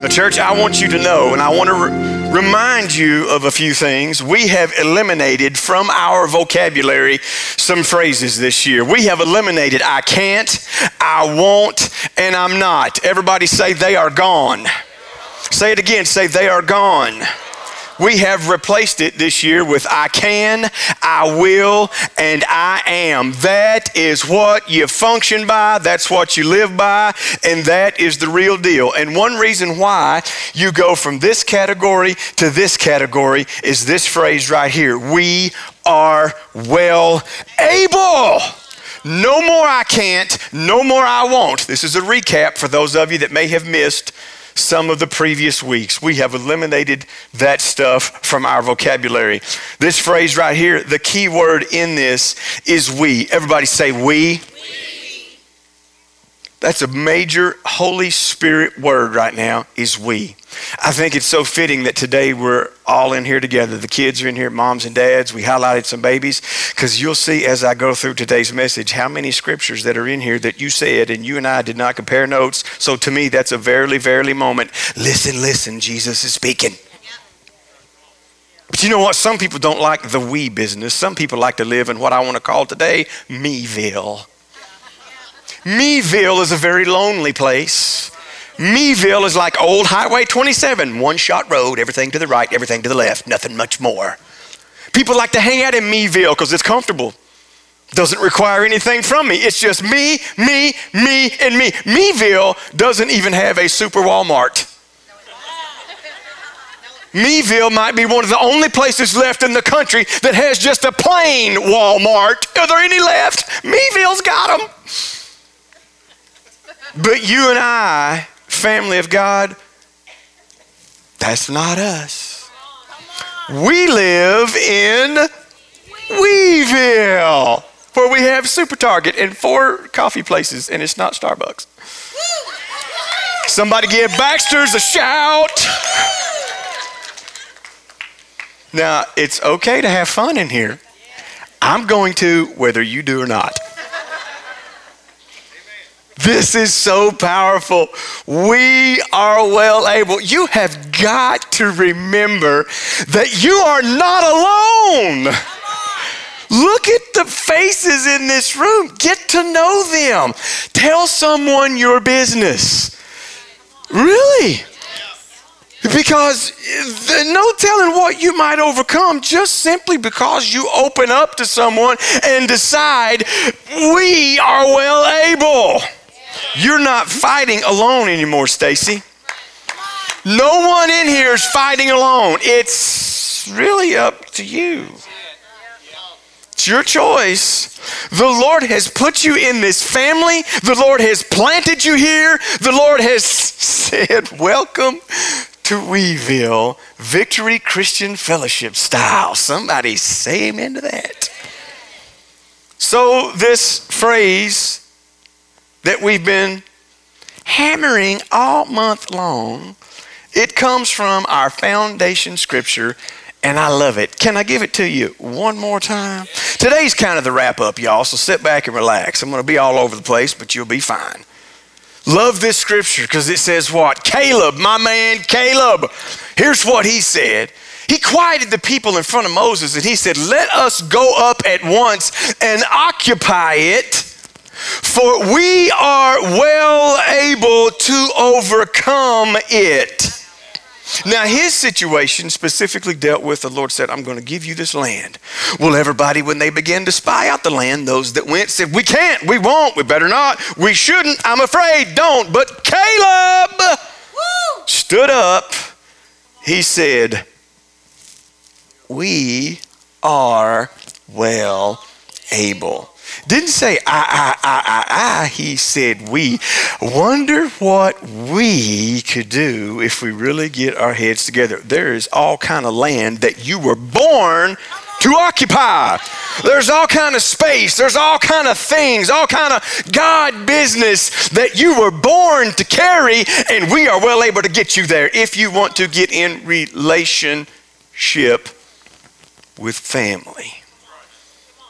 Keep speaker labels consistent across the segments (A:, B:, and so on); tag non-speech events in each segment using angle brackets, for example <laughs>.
A: The church, I want you to know, and I want to re- remind you of a few things. We have eliminated from our vocabulary some phrases this year. We have eliminated I can't, I won't, and I'm not. Everybody say they are gone. Say it again, say they are gone. We have replaced it this year with I can, I will, and I am. That is what you function by, that's what you live by, and that is the real deal. And one reason why you go from this category to this category is this phrase right here We are well able. No more I can't, no more I won't. This is a recap for those of you that may have missed some of the previous weeks. We have eliminated that stuff from our vocabulary. This phrase right here, the key word in this is we. Everybody say we. we. That's a major Holy Spirit word right now, is we. I think it's so fitting that today we're all in here together. The kids are in here, moms and dads. We highlighted some babies because you'll see as I go through today's message how many scriptures that are in here that you said and you and I did not compare notes. So to me, that's a verily, verily moment. Listen, listen, Jesus is speaking. But you know what? Some people don't like the we business. Some people like to live in what I want to call today Meville. Meville is a very lonely place. Meville is like old Highway 27, one shot road, everything to the right, everything to the left, nothing much more. People like to hang out in Meville because it's comfortable. Doesn't require anything from me. It's just me, me, me, and me. Meville doesn't even have a super Walmart. Meville might be one of the only places left in the country that has just a plain Walmart. Are there any left? Meville's got them. But you and I, family of God, that's not us. We live in Weeville, where we have Super Target and four coffee places, and it's not Starbucks. Somebody give Baxter's a shout. Now, it's okay to have fun in here. I'm going to, whether you do or not. This is so powerful. We are well able. You have got to remember that you are not alone. Look at the faces in this room. Get to know them. Tell someone your business. Really? Because no telling what you might overcome just simply because you open up to someone and decide, we are well able. You're not fighting alone anymore, Stacy. No one in here is fighting alone. It's really up to you. It's your choice. The Lord has put you in this family. The Lord has planted you here. The Lord has said, Welcome to Weeville, Victory Christian Fellowship style. Somebody say amen to that. So, this phrase that we've been hammering all month long, it comes from our foundation scripture, and I love it. Can I give it to you one more time? Today's kind of the wrap up, y'all, so sit back and relax. I'm going to be all over the place, but you'll be fine. Love this scripture because it says what? Caleb, my man Caleb, here's what he said. He quieted the people in front of Moses and he said, Let us go up at once and occupy it for we are well able to overcome it. Now, his situation specifically dealt with the Lord said, I'm going to give you this land. Well, everybody, when they began to spy out the land, those that went said, We can't, we won't, we better not, we shouldn't, I'm afraid, don't. But Caleb Woo! stood up. He said, We are well able. Didn't say I, I, I, I, I. He said we. Wonder what we could do if we really get our heads together. There is all kind of land that you were born to occupy. There's all kind of space. There's all kind of things, all kind of God business that you were born to carry, and we are well able to get you there if you want to get in relationship with family.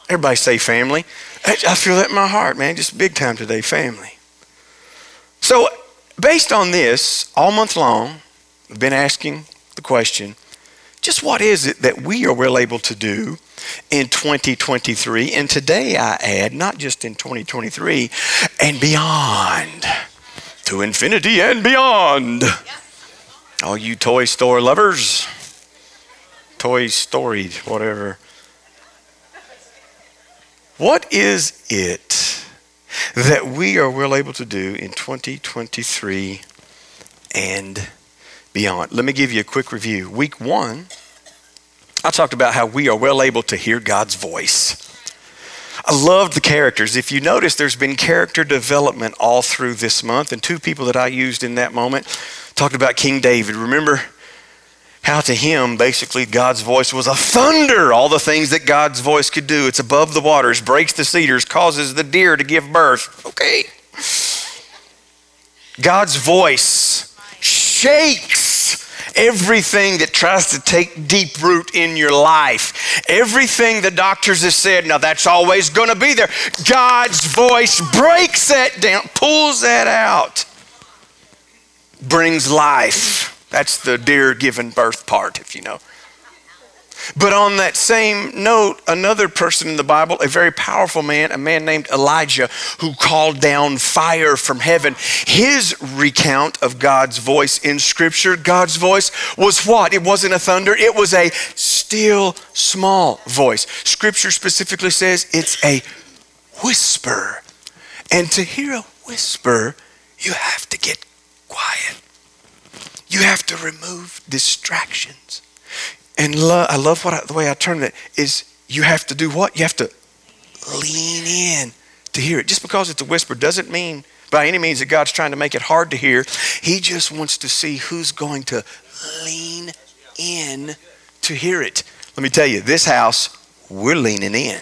A: Everybody say family. I feel that in my heart, man. Just big time today, family. So based on this, all month long, I've been asking the question just what is it that we are well able to do in 2023? And today I add, not just in 2023, and beyond, to infinity and beyond. All you toy store lovers, Toy Story, whatever. What is it that we are well able to do in 2023 and beyond? Let me give you a quick review. Week one, I talked about how we are well able to hear God's voice. I loved the characters. If you notice, there's been character development all through this month, and two people that I used in that moment talked about King David. Remember how to him, basically, God's voice was a thunder. All the things that God's voice could do. It's above the waters, breaks the cedars, causes the deer to give birth. Okay. God's voice shakes everything that tries to take deep root in your life. Everything the doctors have said, now that's always going to be there. God's voice breaks that down, pulls that out, brings life. That's the deer giving birth part, if you know. But on that same note, another person in the Bible, a very powerful man, a man named Elijah, who called down fire from heaven, his recount of God's voice in Scripture, God's voice was what? It wasn't a thunder, it was a still small voice. Scripture specifically says it's a whisper. And to hear a whisper, you have to get quiet. You have to remove distractions. And lo- I love what I, the way I term it is you have to do what? You have to lean in to hear it. Just because it's a whisper doesn't mean by any means that God's trying to make it hard to hear. He just wants to see who's going to lean in to hear it. Let me tell you, this house, we're leaning in.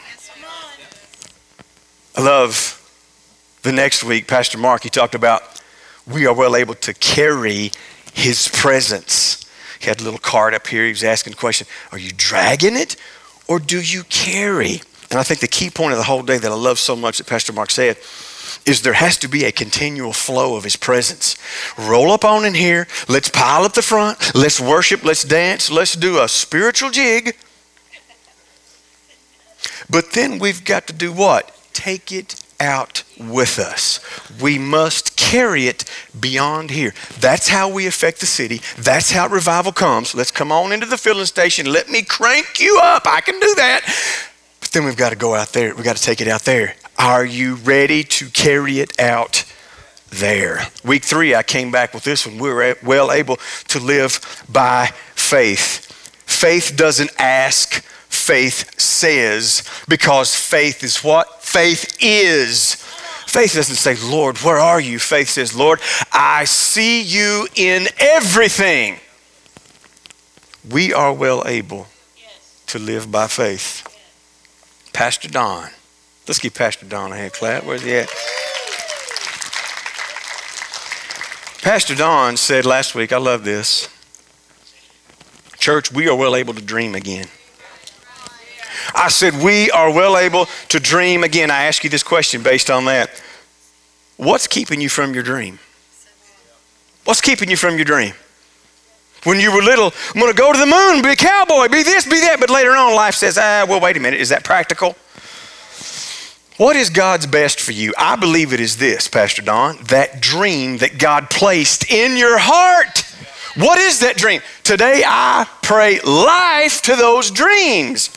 A: I love the next week, Pastor Mark, he talked about we are well able to carry his presence. He had a little card up here. He was asking the question Are you dragging it or do you carry? And I think the key point of the whole day that I love so much that Pastor Mark said is there has to be a continual flow of his presence. Roll up on in here. Let's pile up the front. Let's worship. Let's dance. Let's do a spiritual jig. But then we've got to do what? Take it out with us. We must carry it beyond here. That's how we affect the city. That's how revival comes. Let's come on into the filling station. Let me crank you up. I can do that. But then we've got to go out there. We've got to take it out there. Are you ready to carry it out there? Week three, I came back with this one. We were well able to live by faith. Faith doesn't ask, faith says, because faith is what? Faith is. Faith doesn't say, Lord, where are you? Faith says, Lord, I see you in everything. We are well able to live by faith. Pastor Don. Let's give Pastor Don a hand clap. Where's he at? Pastor Don said last week, I love this. Church, we are well able to dream again. I said, We are well able to dream again. I ask you this question based on that. What's keeping you from your dream? What's keeping you from your dream? When you were little, I'm going to go to the moon, be a cowboy, be this, be that. But later on, life says, ah, well, wait a minute. Is that practical? What is God's best for you? I believe it is this, Pastor Don, that dream that God placed in your heart. What is that dream? Today I pray life to those dreams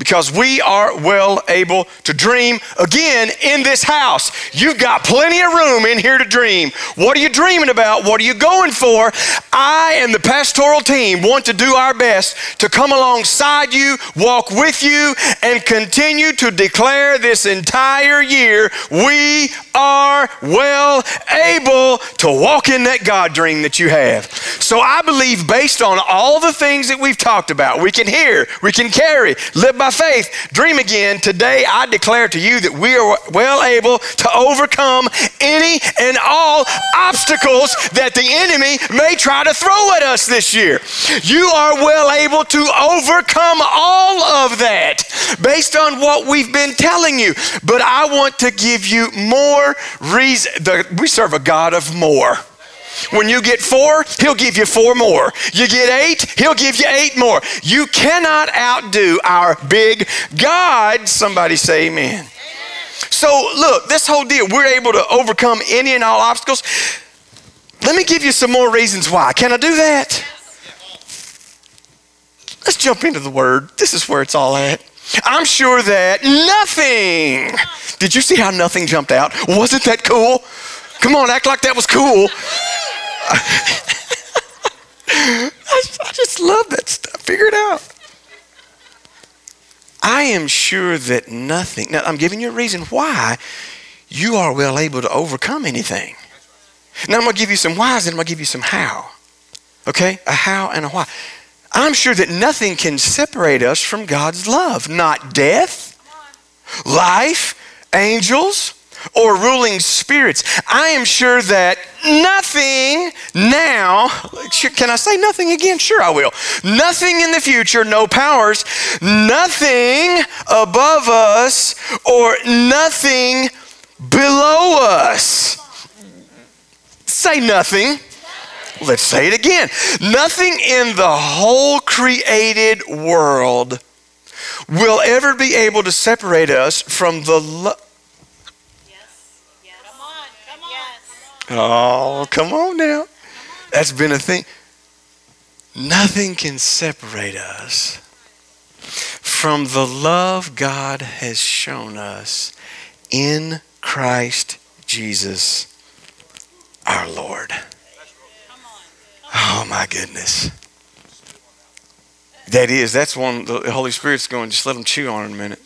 A: because we are well able to dream again in this house. You've got plenty of room in here to dream. What are you dreaming about? What are you going for? I and the pastoral team want to do our best to come alongside you, walk with you, and continue to declare this entire year we are well able to walk in that God dream that you have. So I believe, based on all the things that we've talked about, we can hear, we can carry, live by faith, dream again. Today, I declare to you that we are well able to overcome any and all obstacles that the enemy may try to throw at us this year. You are well able to overcome all of that based on what we've been telling you. But I want to give you more reason. We serve a God of more. When you get four, he'll give you four more. You get eight, he'll give you eight more. You cannot outdo our big God. Somebody say amen. So, look, this whole deal, we're able to overcome any and all obstacles. Let me give you some more reasons why. Can I do that? Let's jump into the word. This is where it's all at. I'm sure that nothing. Did you see how nothing jumped out? Wasn't that cool? Come on, act like that was cool. I just love that stuff. Figure it out. I am sure that nothing, now I'm giving you a reason why you are well able to overcome anything. Now I'm going to give you some whys and I'm going to give you some how. Okay? A how and a why. I'm sure that nothing can separate us from God's love. Not death, life, angels, or ruling spirits. I am sure that nothing now, can I say nothing again? Sure, I will. Nothing in the future, no powers, nothing above us, or nothing below us. Say nothing. Let's say it again. Nothing in the whole created world will ever be able to separate us from the love Oh, come on now. That's been a thing. Nothing can separate us from the love God has shown us in Christ Jesus our Lord. Oh my goodness. That is, that's one the Holy Spirit's going, just let them chew on it a minute.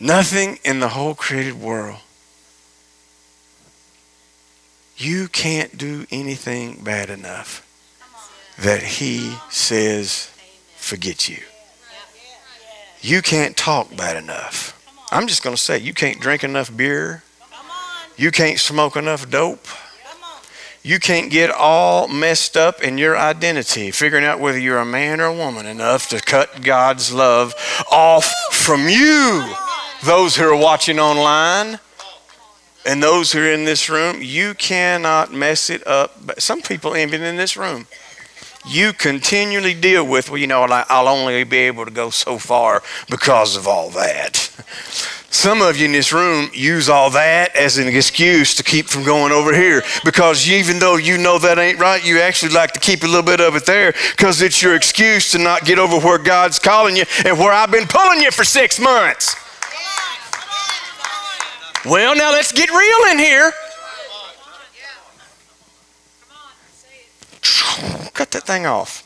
A: Nothing in the whole created world you can't do anything bad enough that He says, forget you. You can't talk bad enough. I'm just going to say, you can't drink enough beer. You can't smoke enough dope. You can't get all messed up in your identity, figuring out whether you're a man or a woman enough to cut God's love off from you. Those who are watching online, and those who are in this room, you cannot mess it up. Some people, even in this room, you continually deal with, well, you know, I'll only be able to go so far because of all that. <laughs> Some of you in this room use all that as an excuse to keep from going over here because even though you know that ain't right, you actually like to keep a little bit of it there because it's your excuse to not get over where God's calling you and where I've been pulling you for six months. Well, now let's get real in here. Cut that thing off.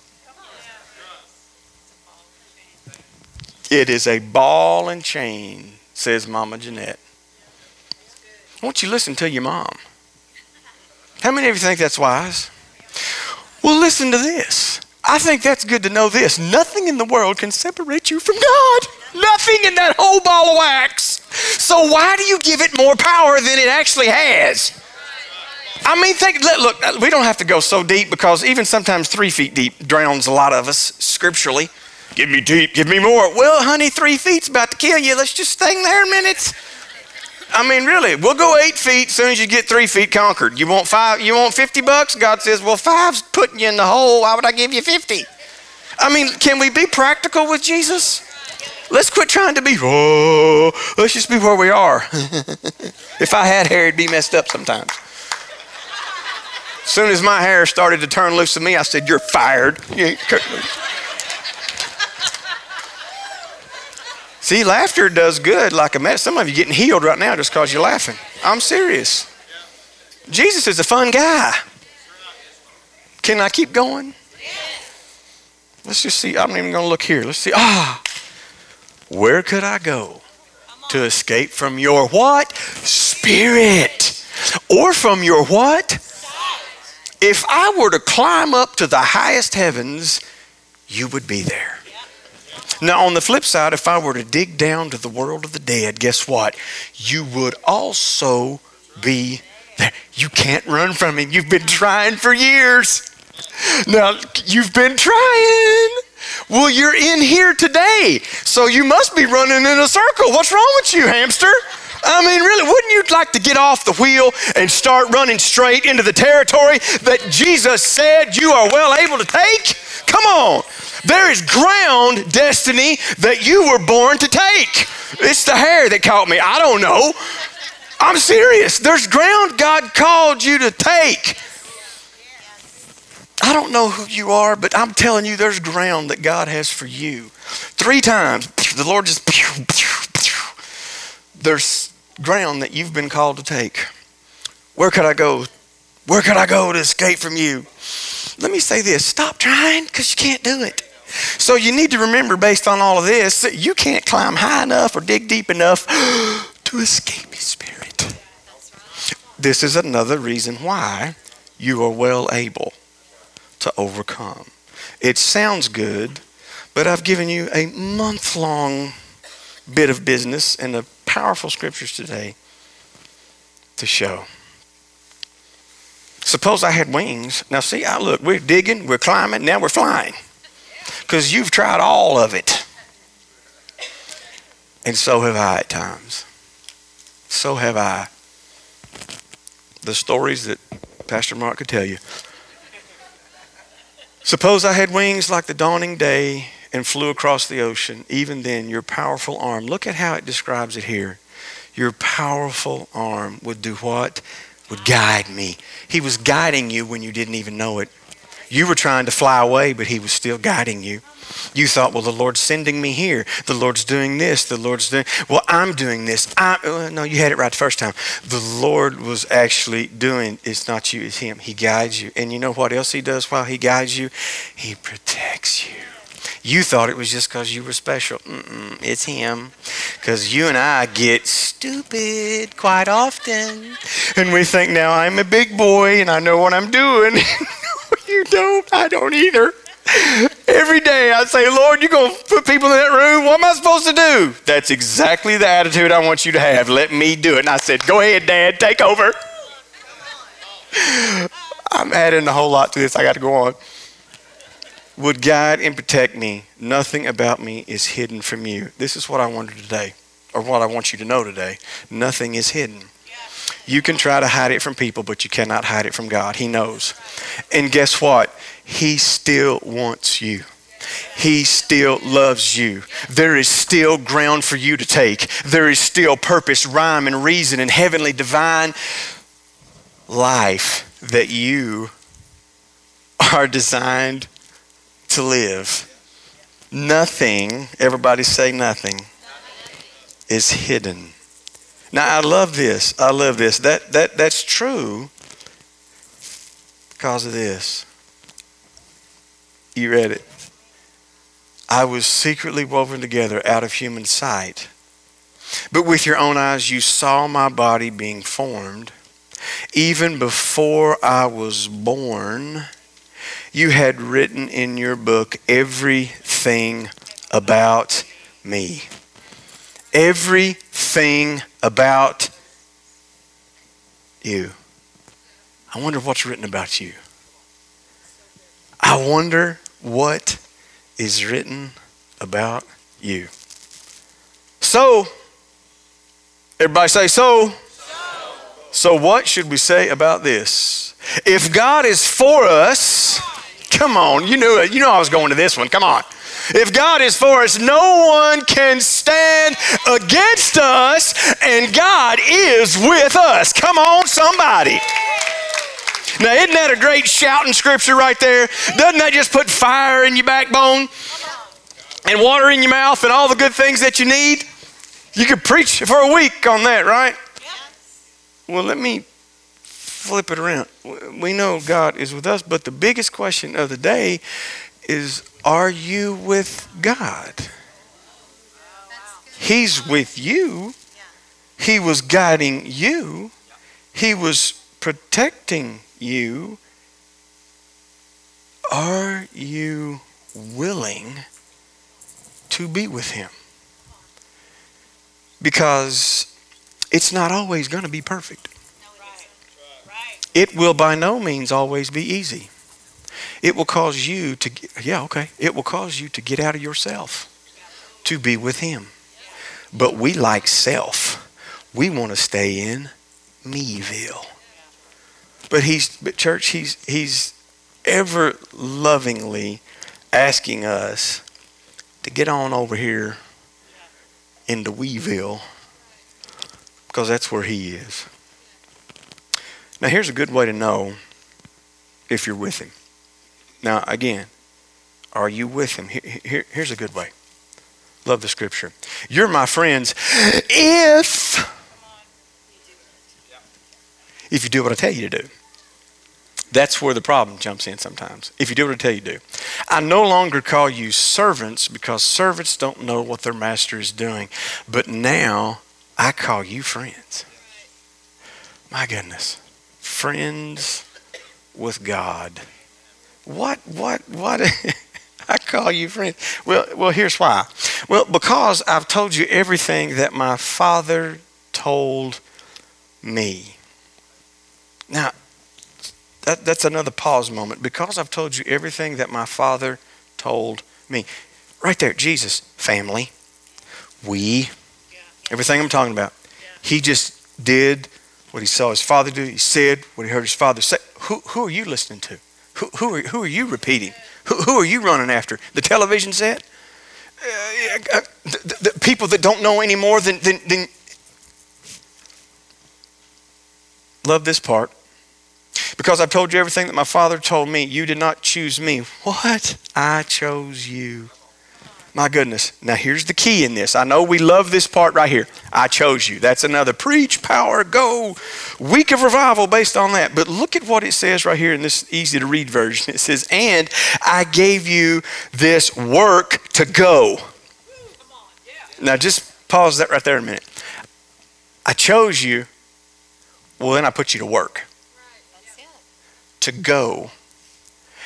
A: It is a ball and chain, says Mama Jeanette. Won't you listen to your mom? How many of you think that's wise? Well, listen to this. I think that's good to know this. Nothing in the world can separate you from God. Nothing in that whole ball of wax. So why do you give it more power than it actually has? I mean, think, look, uh, we don't have to go so deep because even sometimes three feet deep drowns a lot of us scripturally. Give me deep, give me more. Well, honey, three feet's about to kill you. Let's just stay there a minute. I mean, really, we'll go eight feet as soon as you get three feet conquered. You want five? You want fifty bucks? God says, well, five's putting you in the hole. Why would I give you fifty? I mean, can we be practical with Jesus? Let's quit trying to be, oh, let's just be where we are. <laughs> if I had hair, it'd be messed up sometimes. As soon as my hair started to turn loose of me, I said, You're fired. You ain't See, laughter does good like a medicine. Some of you getting healed right now just because you're laughing. I'm serious. Jesus is a fun guy. Can I keep going? Let's just see. I'm not even going to look here. Let's see. Ah, where could I go to escape from your what? Spirit. Or from your what? If I were to climb up to the highest heavens, you would be there. Now, on the flip side, if I were to dig down to the world of the dead, guess what? You would also be there. You can't run from him. You've been trying for years. Now, you've been trying. Well, you're in here today, so you must be running in a circle. What's wrong with you, hamster? I mean, really, wouldn't you like to get off the wheel and start running straight into the territory that Jesus said you are well able to take? Come on. There is ground, destiny, that you were born to take. It's the hair that caught me. I don't know. I'm serious. There's ground God called you to take. I don't know who you are, but I'm telling you, there's ground that God has for you. Three times, the Lord just, there's ground that you've been called to take. Where could I go? Where could I go to escape from you? Let me say this stop trying because you can't do it. So you need to remember, based on all of this, that you can't climb high enough or dig deep enough <gasps> to escape His Spirit. This is another reason why you are well able to overcome. It sounds good, but I've given you a month long bit of business and the powerful scriptures today to show. Suppose I had wings. Now, see, I look, we're digging, we're climbing, now we're flying. Because you've tried all of it. And so have I at times. So have I. The stories that Pastor Mark could tell you. Suppose I had wings like the dawning day and flew across the ocean. Even then, your powerful arm, look at how it describes it here. Your powerful arm would do what? Would guide me. He was guiding you when you didn't even know it. You were trying to fly away, but He was still guiding you. You thought, well, the Lord's sending me here. The Lord's doing this. The Lord's doing, well, I'm doing this. I, no, you had it right the first time. The Lord was actually doing, it's not you, it's Him. He guides you. And you know what else He does while He guides you? He protects you. You thought it was just because you were special. Mm-mm, it's Him. Because you and I get stupid quite often. And we think, now I'm a big boy and I know what I'm doing. <laughs> you don't. I don't either. Every day I say, Lord, you're going to put people in that room. What am I supposed to do? That's exactly the attitude I want you to have. Let me do it. And I said, Go ahead, Dad, take over. I'm adding a whole lot to this. I got to go on. Would guide and protect me. Nothing about me is hidden from you. This is what I wonder today, or what I want you to know today. Nothing is hidden. You can try to hide it from people, but you cannot hide it from God. He knows. And guess what? He still wants you. He still loves you. There is still ground for you to take. There is still purpose, rhyme, and reason, and heavenly divine life that you are designed to live. Nothing, everybody say nothing, is hidden. Now I love this. I love this. That that that's true because of this. You read it. I was secretly woven together out of human sight. But with your own eyes, you saw my body being formed. Even before I was born, you had written in your book everything about me. Everything about you. I wonder what's written about you. I wonder what is written about you. So, everybody say so. So, so what should we say about this? If God is for us, come on, you knew it. You know I was going to this one. Come on. If God is for us, no one can stand against us, and God is with us. Come on, somebody. Now, isn't that a great shouting scripture right there? Doesn't that just put fire in your backbone and water in your mouth and all the good things that you need? You could preach for a week on that, right? Well, let me flip it around. We know God is with us, but the biggest question of the day is are you with God? He's with you. He was guiding you. He was protecting you. Are you willing to be with Him? Because it's not always going to be perfect. It will by no means always be easy. It will cause you to, yeah, okay. It will cause you to get out of yourself to be with Him. But we like self. we want to stay in Meville. But he's, but church, he's, he's ever lovingly asking us to get on over here into Weeville because that's where he is. Now, here's a good way to know if you're with him. Now, again, are you with him? Here, here, here's a good way. Love the scripture. You're my friends if if you do what I tell you to do. That's where the problem jumps in sometimes. If you do what I tell you to do. I no longer call you servants because servants don't know what their master is doing. But now I call you friends. My goodness. Friends with God. What, what, what? <laughs> I call you friends. Well, well, here's why. Well, because I've told you everything that my Father told me. Now, that, that's another pause moment. Because I've told you everything that my Father told me. Right there, Jesus, family, we, everything I'm talking about. He just did what he saw his father do. He said what he heard his father say. Who, who are you listening to? Who, who, are, who are you repeating? Who, who are you running after? The television set? Uh, uh, the, the, people that don't know any more than, than, than. Love this part. Because I've told you everything that my father told me, you did not choose me. What? I chose you. My goodness. Now, here's the key in this. I know we love this part right here. I chose you. That's another preach, power, go. Week of revival based on that. But look at what it says right here in this easy to read version. It says, And I gave you this work to go. Now, just pause that right there a minute. I chose you. Well, then I put you to work. To go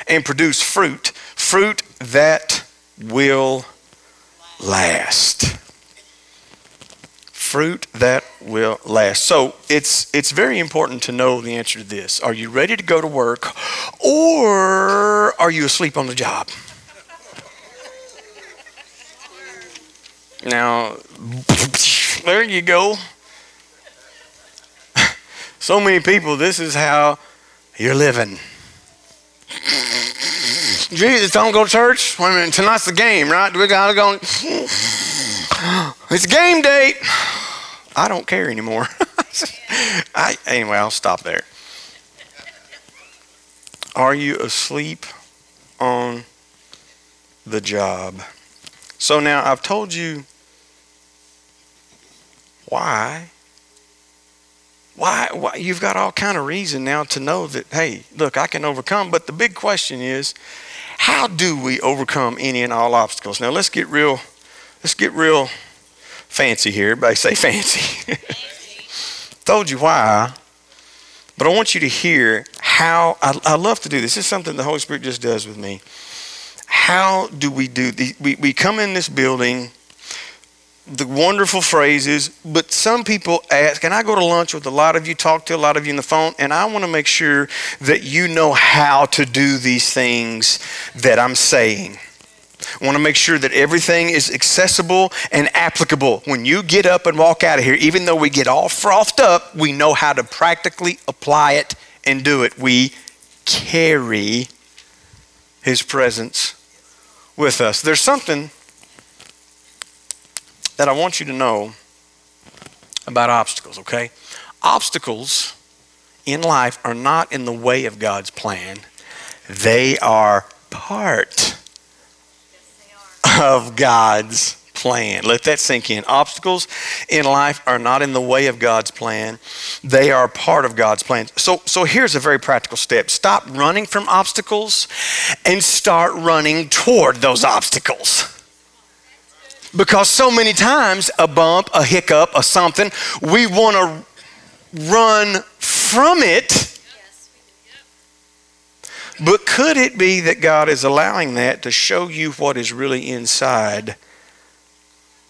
A: and produce fruit, fruit that will last. Fruit that will last. So it's it's very important to know the answer to this. Are you ready to go to work or are you asleep on the job? Now there you go. <laughs> So many people, this is how you're living. Jesus, don't go to church. Wait a minute, tonight's the game, right? We gotta go. <gasps> It's game date. I don't care anymore. <laughs> I, anyway, I'll stop there. Are you asleep on the job? So now I've told you why. Why, why you've got all kind of reason now to know that hey look i can overcome but the big question is how do we overcome any and all obstacles? Now let's get real, let's get real fancy here. Everybody say fancy. <laughs> Told you why, but I want you to hear how I, I, love to do this. This is something the Holy Spirit just does with me. How do we do? The, we, we come in this building the wonderful phrases, but some people ask, and I go to lunch with a lot of you, talk to a lot of you on the phone, and I want to make sure that you know how to do these things that I'm saying. I want to make sure that everything is accessible and applicable. When you get up and walk out of here, even though we get all frothed up, we know how to practically apply it and do it. We carry His presence with us. There's something that I want you to know about obstacles, okay? Obstacles in life are not in the way of God's plan, they are part of God's plan. Let that sink in. Obstacles in life are not in the way of God's plan. They are part of God's plan. So so here's a very practical step. Stop running from obstacles and start running toward those obstacles. Because so many times, a bump, a hiccup, a something, we want to run from it. But could it be that God is allowing that to show you what is really inside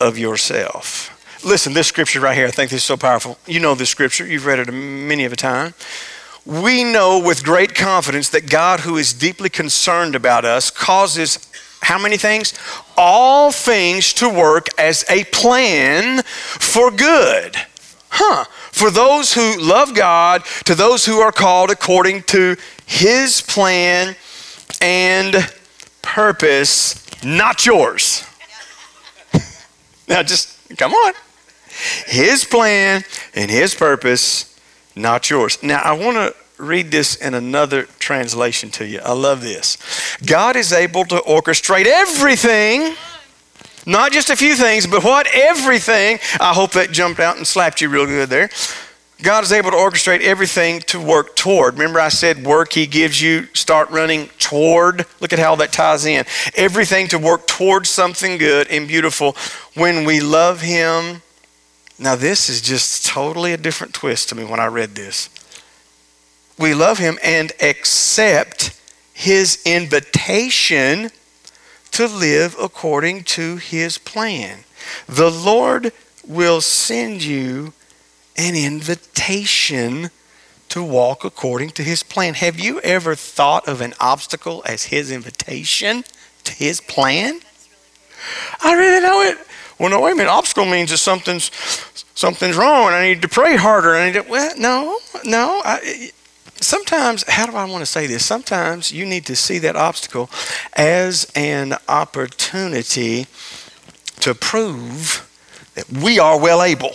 A: of yourself? Listen, this scripture right here, I think this is so powerful. You know this scripture, you've read it many of a time. We know with great confidence that God, who is deeply concerned about us, causes how many things? All things to work as a plan for good. Huh. For those who love God, to those who are called according to his plan and purpose, not yours. <laughs> now just come on. His plan and his purpose, not yours. Now I want to read this in another translation to you. I love this. God is able to orchestrate everything not just a few things, but what? Everything. I hope that jumped out and slapped you real good there. God is able to orchestrate everything to work toward. Remember, I said work, He gives you, start running toward. Look at how that ties in. Everything to work towards something good and beautiful when we love Him. Now, this is just totally a different twist to me when I read this. We love Him and accept His invitation to live according to his plan. The Lord will send you an invitation to walk according to his plan. Have you ever thought of an obstacle as his invitation to his plan? I really know it. Well, no, wait a minute. Obstacle means that something's something's wrong, and I need to pray harder. I need to. Well, no, no. I, sometimes, how do I want to say this? Sometimes you need to see that obstacle as an opportunity to prove that we are well able.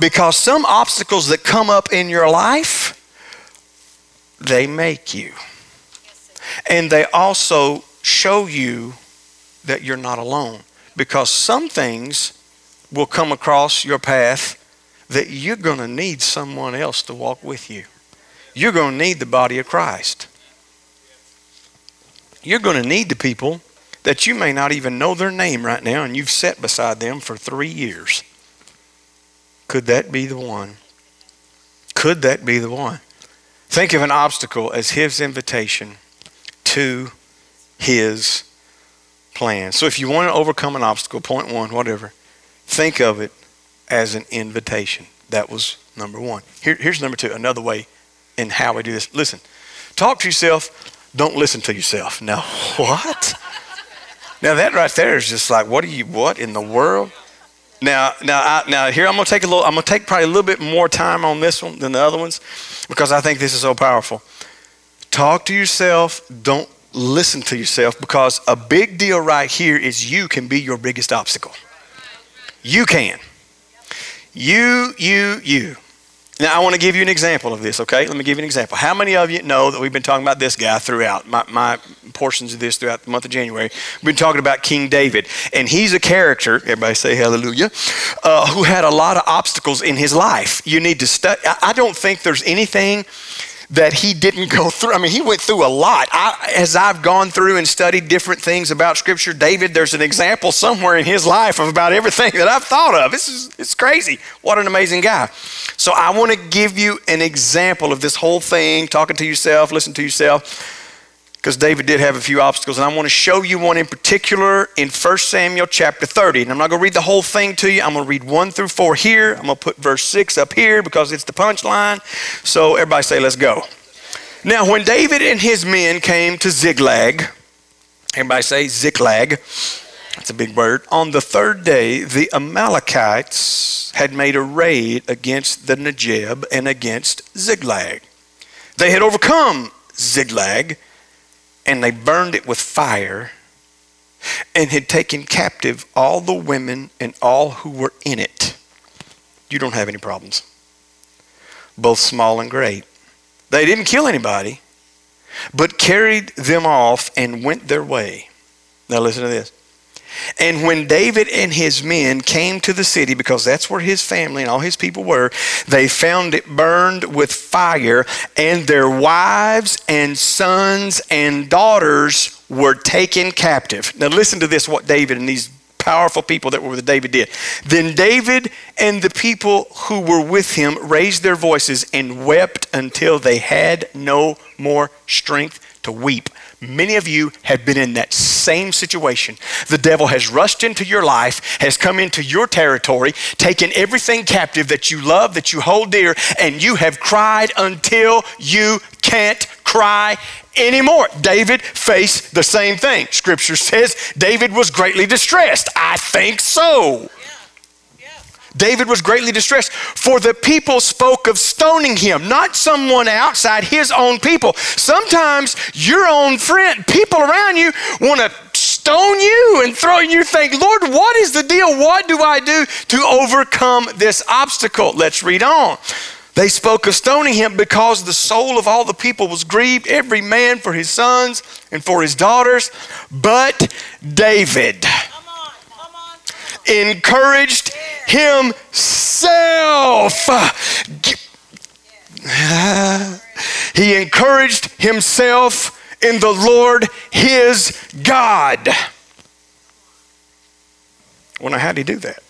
A: Because some obstacles that come up in your life, they make you. And they also show you that you're not alone. Because some things will come across your path that you're going to need someone else to walk with you you're going to need the body of Christ. You're going to need the people that you may not even know their name right now and you've sat beside them for three years. Could that be the one? Could that be the one? Think of an obstacle as his invitation to his plan. So if you want to overcome an obstacle, point one, whatever, think of it as an invitation. That was number one. Here, here's number two, another way in how we do this. Listen, talk to yourself, don't listen to yourself. Now, <laughs> what? now that right there is just like, what are you, what in the world? Now, now, I, now here I'm gonna take a little. I'm gonna take probably a little bit more time on this one than the other ones, because I think this is so powerful. Talk to yourself. Don't listen to yourself, because a big deal right here is you can be your biggest obstacle. You can. You, you, you. Now, I want to give you an example of this, okay? Let me give you an example. How many of you know that we've been talking about this guy throughout my, my portions of this throughout the month of January? We've been talking about King David, and he's a character, everybody say hallelujah, uh, who had a lot of obstacles in his life. You need to study. I don't think there's anything that he didn't go through. I mean, he went through a lot. I, as I've gone through and studied different things about Scripture, David, there's an example somewhere in his life of about everything that I've thought of. This is it's crazy. What an amazing guy. So I want to give you an example of this whole thing, talking to yourself, listen to yourself because David did have a few obstacles. And I want to show you one in particular in 1 Samuel chapter 30. And I'm not going to read the whole thing to you. I'm going to read 1 through 4 here. I'm going to put verse 6 up here because it's the punchline. So everybody say, let's go. Now, when David and his men came to Ziklag, everybody say Ziklag. That's a big word. On the third day, the Amalekites had made a raid against the Negeb and against Ziklag. They had overcome Ziklag and they burned it with fire and had taken captive all the women and all who were in it. You don't have any problems, both small and great. They didn't kill anybody, but carried them off and went their way. Now, listen to this. And when David and his men came to the city, because that's where his family and all his people were, they found it burned with fire, and their wives and sons and daughters were taken captive. Now, listen to this what David and these powerful people that were with David did. Then David and the people who were with him raised their voices and wept until they had no more strength to weep. Many of you have been in that same situation. The devil has rushed into your life, has come into your territory, taken everything captive that you love, that you hold dear, and you have cried until you can't cry anymore. David faced the same thing. Scripture says David was greatly distressed. I think so. David was greatly distressed, for the people spoke of stoning him, not someone outside, his own people. Sometimes your own friend, people around you want to stone you and throw you. Think, Lord, what is the deal? What do I do to overcome this obstacle? Let's read on. They spoke of stoning him because the soul of all the people was grieved, every man for his sons and for his daughters. But David encouraged himself. He encouraged himself in the Lord his God. Well, now, how did he do that?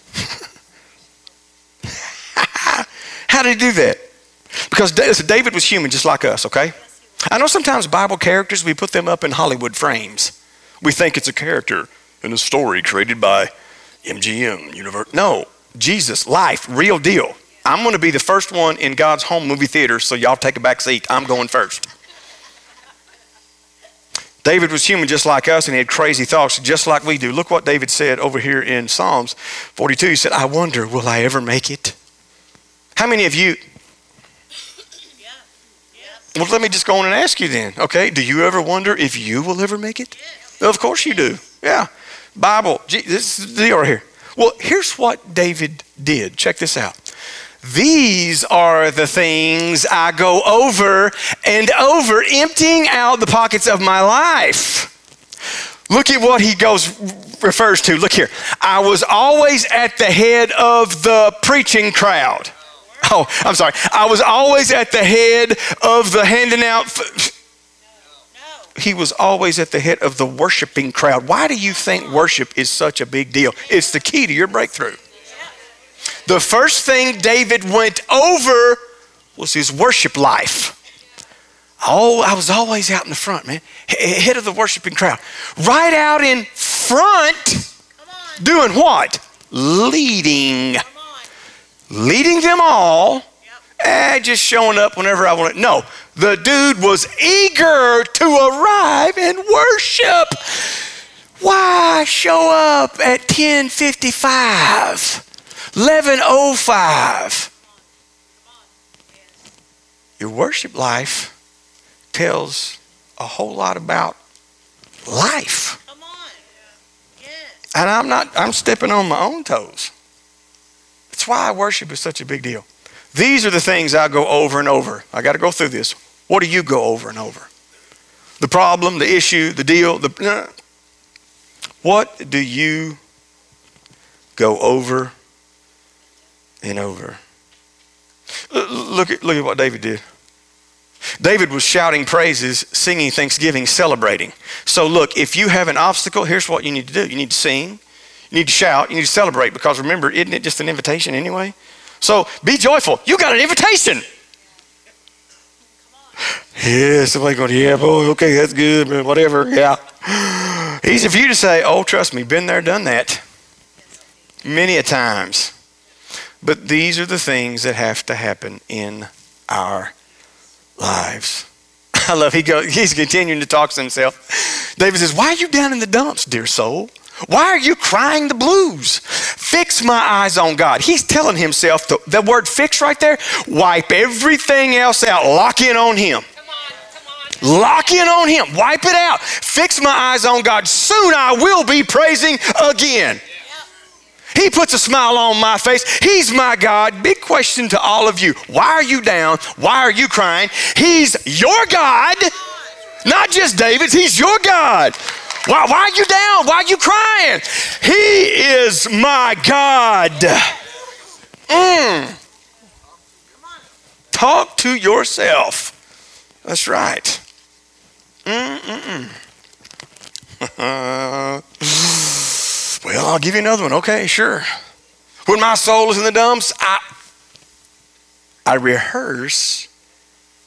A: <laughs> how did he do that? Because David was human just like us, okay? I know sometimes Bible characters, we put them up in Hollywood frames. We think it's a character in a story created by MGM, Universe. No, Jesus, life, real deal. I'm going to be the first one in God's home movie theater, so y'all take a back seat. I'm going first. David was human just like us, and he had crazy thoughts just like we do. Look what David said over here in Psalms 42. He said, I wonder, will I ever make it? How many of you? Well, let me just go on and ask you then. Okay, do you ever wonder if you will ever make it? Of course you do. Yeah. Bible. This is the deal right here. Well, here's what David did. Check this out. These are the things I go over and over, emptying out the pockets of my life. Look at what he goes refers to. Look here. I was always at the head of the preaching crowd. Oh, I'm sorry. I was always at the head of the handing out. He was always at the head of the worshiping crowd. Why do you think worship is such a big deal? It's the key to your breakthrough. The first thing David went over was his worship life. Oh, I was always out in the front, man. Head of the worshiping crowd. Right out in front, doing what? Leading. Leading them all. Eh, just showing up whenever I want. No, the dude was eager to arrive and worship. Why show up at 1055? 1105. Your worship life tells a whole lot about life. Come on. Yes. And I'm not, I'm stepping on my own toes. That's why worship is such a big deal. These are the things I go over and over. I got to go through this. What do you go over and over? The problem, the issue, the deal, the. What do you go over and over. Look at, look at what David did. David was shouting praises, singing thanksgiving, celebrating. So, look, if you have an obstacle, here's what you need to do you need to sing, you need to shout, you need to celebrate, because remember, isn't it just an invitation anyway? So, be joyful. You got an invitation. Yeah, somebody going, yeah, boy, okay, that's good, man, whatever, yeah. Easy for you to say, oh, trust me, been there, done that. Many a times. But these are the things that have to happen in our lives. <laughs> I love he goes, he's continuing to talk to himself. David says, Why are you down in the dumps, dear soul? Why are you crying the blues? Fix my eyes on God. He's telling himself the, the word fix right there, wipe everything else out, lock in on him. Lock in on him. Wipe it out. Fix my eyes on God. Soon I will be praising again. He puts a smile on my face. He's my God. Big question to all of you. Why are you down? Why are you crying? He's your God. Not just David's, he's your God. Why, why are you down? Why are you crying? He is my God. Mm. Talk to yourself. That's right. <laughs> Well, I'll give you another one. Okay, sure. When my soul is in the dumps, I, I rehearse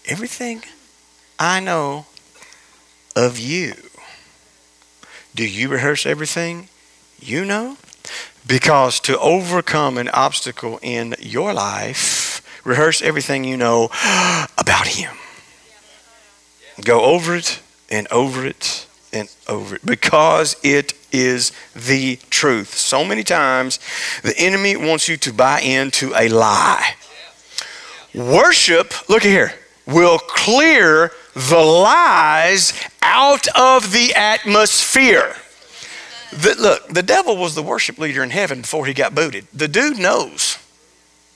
A: everything I know of you. Do you rehearse everything you know? Because to overcome an obstacle in your life, rehearse everything you know <gasps> about Him. Go over it and over it and over it because it is the truth. So many times the enemy wants you to buy into a lie. Worship, look here, will clear the lies out of the atmosphere. The, look, the devil was the worship leader in heaven before he got booted. The dude knows.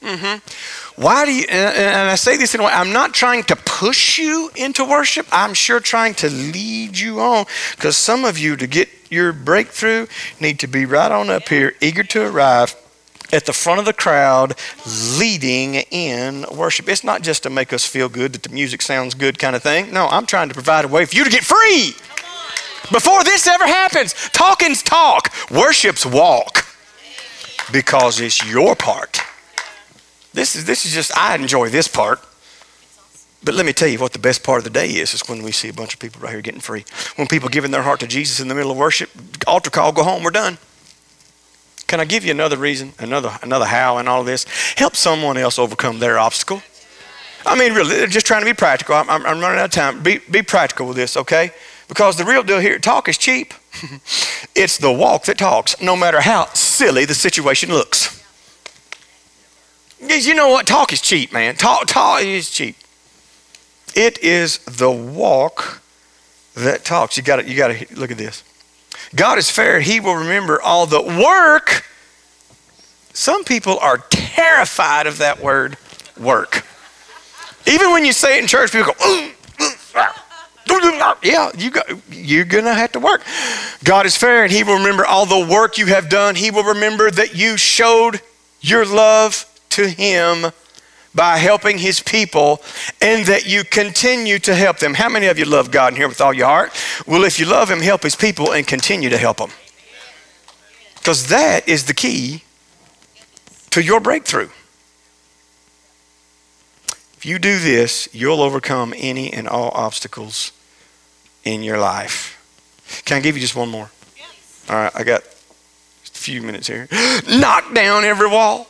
A: Mm-hmm. Why do you, and, and I say this in a way, I'm not trying to push you into worship. I'm sure trying to lead you on because some of you, to get your breakthrough, need to be right on up here, eager to arrive at the front of the crowd leading in worship. It's not just to make us feel good that the music sounds good kind of thing. No, I'm trying to provide a way for you to get free. Before this ever happens, talking's talk, worship's walk because it's your part. This is, this is just, I enjoy this part. But let me tell you what the best part of the day is, is when we see a bunch of people right here getting free. When people giving their heart to Jesus in the middle of worship, altar call, go home, we're done. Can I give you another reason, another, another how and all this? Help someone else overcome their obstacle. I mean, really, they're just trying to be practical. I'm, I'm running out of time. Be, be practical with this, okay? Because the real deal here, talk is cheap. <laughs> it's the walk that talks, no matter how silly the situation looks. You know what? Talk is cheap, man. Talk, talk is cheap. It is the walk that talks. You got to, you got to look at this. God is fair. He will remember all the work. Some people are terrified of that word, work. Even when you say it in church, people go, ah, ah. yeah, you got, you're going to have to work. God is fair and He will remember all the work you have done. He will remember that you showed your love to Him by helping His people and that you continue to help them. How many of you love God in here with all your heart? Well, if you love Him, help His people and continue to help them. Because that is the key to your breakthrough. If you do this, you'll overcome any and all obstacles in your life. Can I give you just one more? All right, I got a few minutes here. <gasps> Knock down every wall.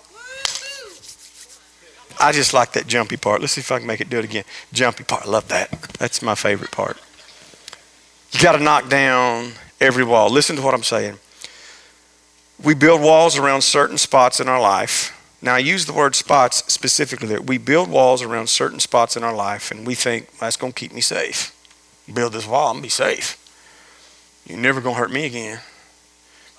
A: I just like that jumpy part. Let's see if I can make it do it again. Jumpy part. I love that. That's my favorite part. You got to knock down every wall. Listen to what I'm saying. We build walls around certain spots in our life. Now, I use the word spots specifically there. We build walls around certain spots in our life, and we think that's going to keep me safe. Build this wall, I'm going to be safe. You're never going to hurt me again.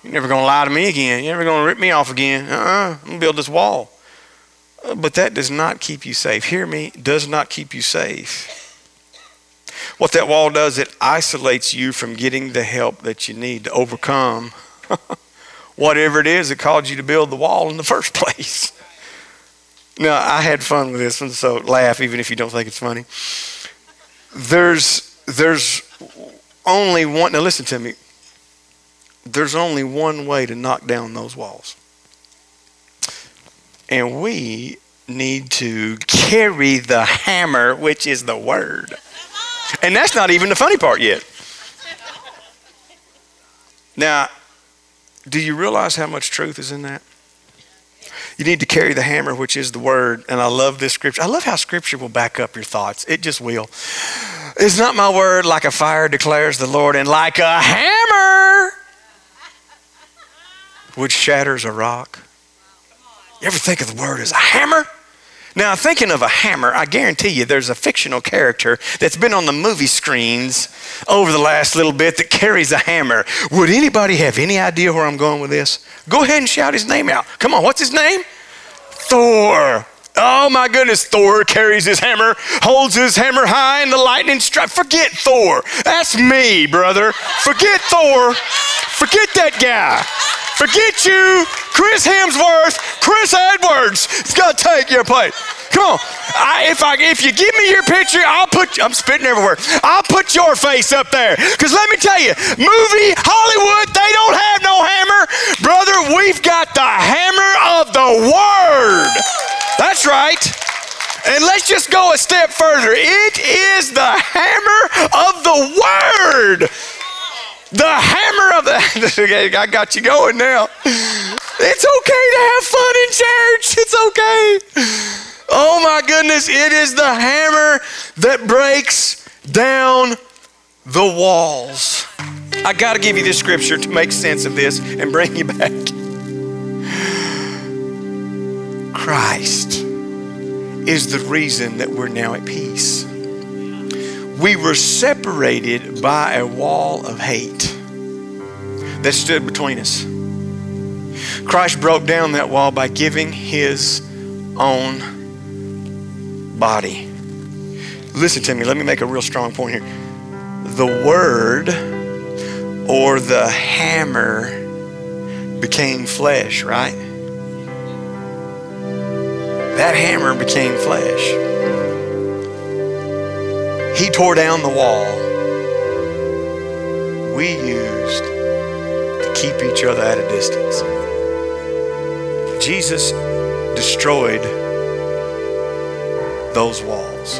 A: You're never going to lie to me again. You're never going to rip me off again. Uh-uh. I'm going to build this wall. Uh, but that does not keep you safe. Hear me, does not keep you safe. What that wall does, it isolates you from getting the help that you need to overcome <laughs> whatever it is that caused you to build the wall in the first <laughs> place. Now, I had fun with this one, so laugh even if you don't think it's funny. There's, there's only one, now listen to me. There's only one way to knock down those walls. And we need to carry the hammer, which is the word. And that's not even the funny part yet. Now, do you realize how much truth is in that? You need to carry the hammer, which is the word. And I love this scripture. I love how scripture will back up your thoughts. It just will. It's not my word like a fire, declares the Lord, and like a hammer, which shatters a rock? You ever think of the word as a hammer? Now, thinking of a hammer, I guarantee you there's a fictional character that's been on the movie screens over the last little bit that carries a hammer. Would anybody have any idea where I'm going with this? Go ahead and shout his name out. Come on, what's his name? Thor. Oh my goodness, Thor carries his hammer, holds his hammer high, and the lightning strikes. Forget Thor. That's me, brother. Forget Thor. Forget that guy. Forget you, Chris Hemsworth, Chris Edwards. It's gonna take your place. Come on. I, if I if you give me your picture, I'll put I'm spitting everywhere. I'll put your face up there. Cause let me tell you, movie Hollywood, they don't have no hammer, brother. We've got the hammer of the word. That's right. And let's just go a step further. It is the hammer of the word. The hammer of the. <laughs> I got you going now. It's okay to have fun in church. It's okay. Oh my goodness. It is the hammer that breaks down the walls. I got to give you this scripture to make sense of this and bring you back. Christ is the reason that we're now at peace. We were separated by a wall of hate that stood between us. Christ broke down that wall by giving his own body. Listen to me, let me make a real strong point here. The word or the hammer became flesh, right? That hammer became flesh. He tore down the wall we used to keep each other at a distance. Jesus destroyed those walls.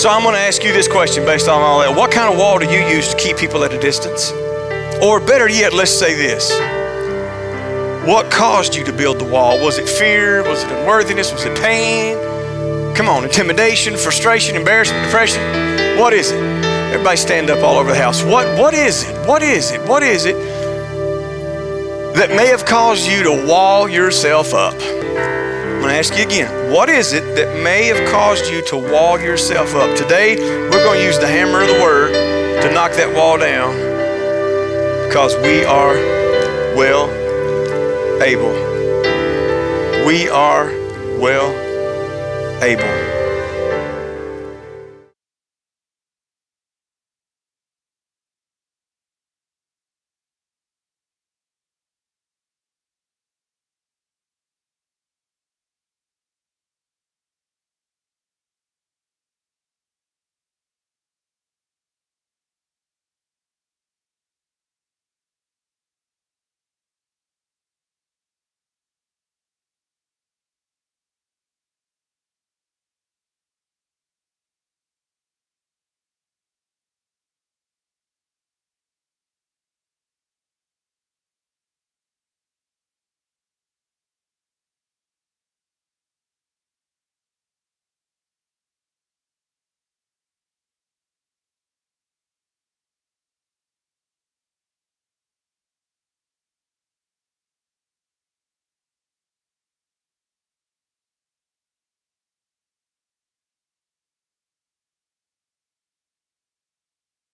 A: So I'm going to ask you this question based on all that. What kind of wall do you use to keep people at a distance? Or better yet, let's say this. What caused you to build the wall? Was it fear? Was it unworthiness? Was it pain? Come on, intimidation, frustration, embarrassment, depression? What is it? Everybody stand up all over the house. What, what is it? What is it? What is it that may have caused you to wall yourself up? I'm going to ask you again. What is it that may have caused you to wall yourself up? Today, we're going to use the hammer of the word to knock that wall down because we are well able. We are well able.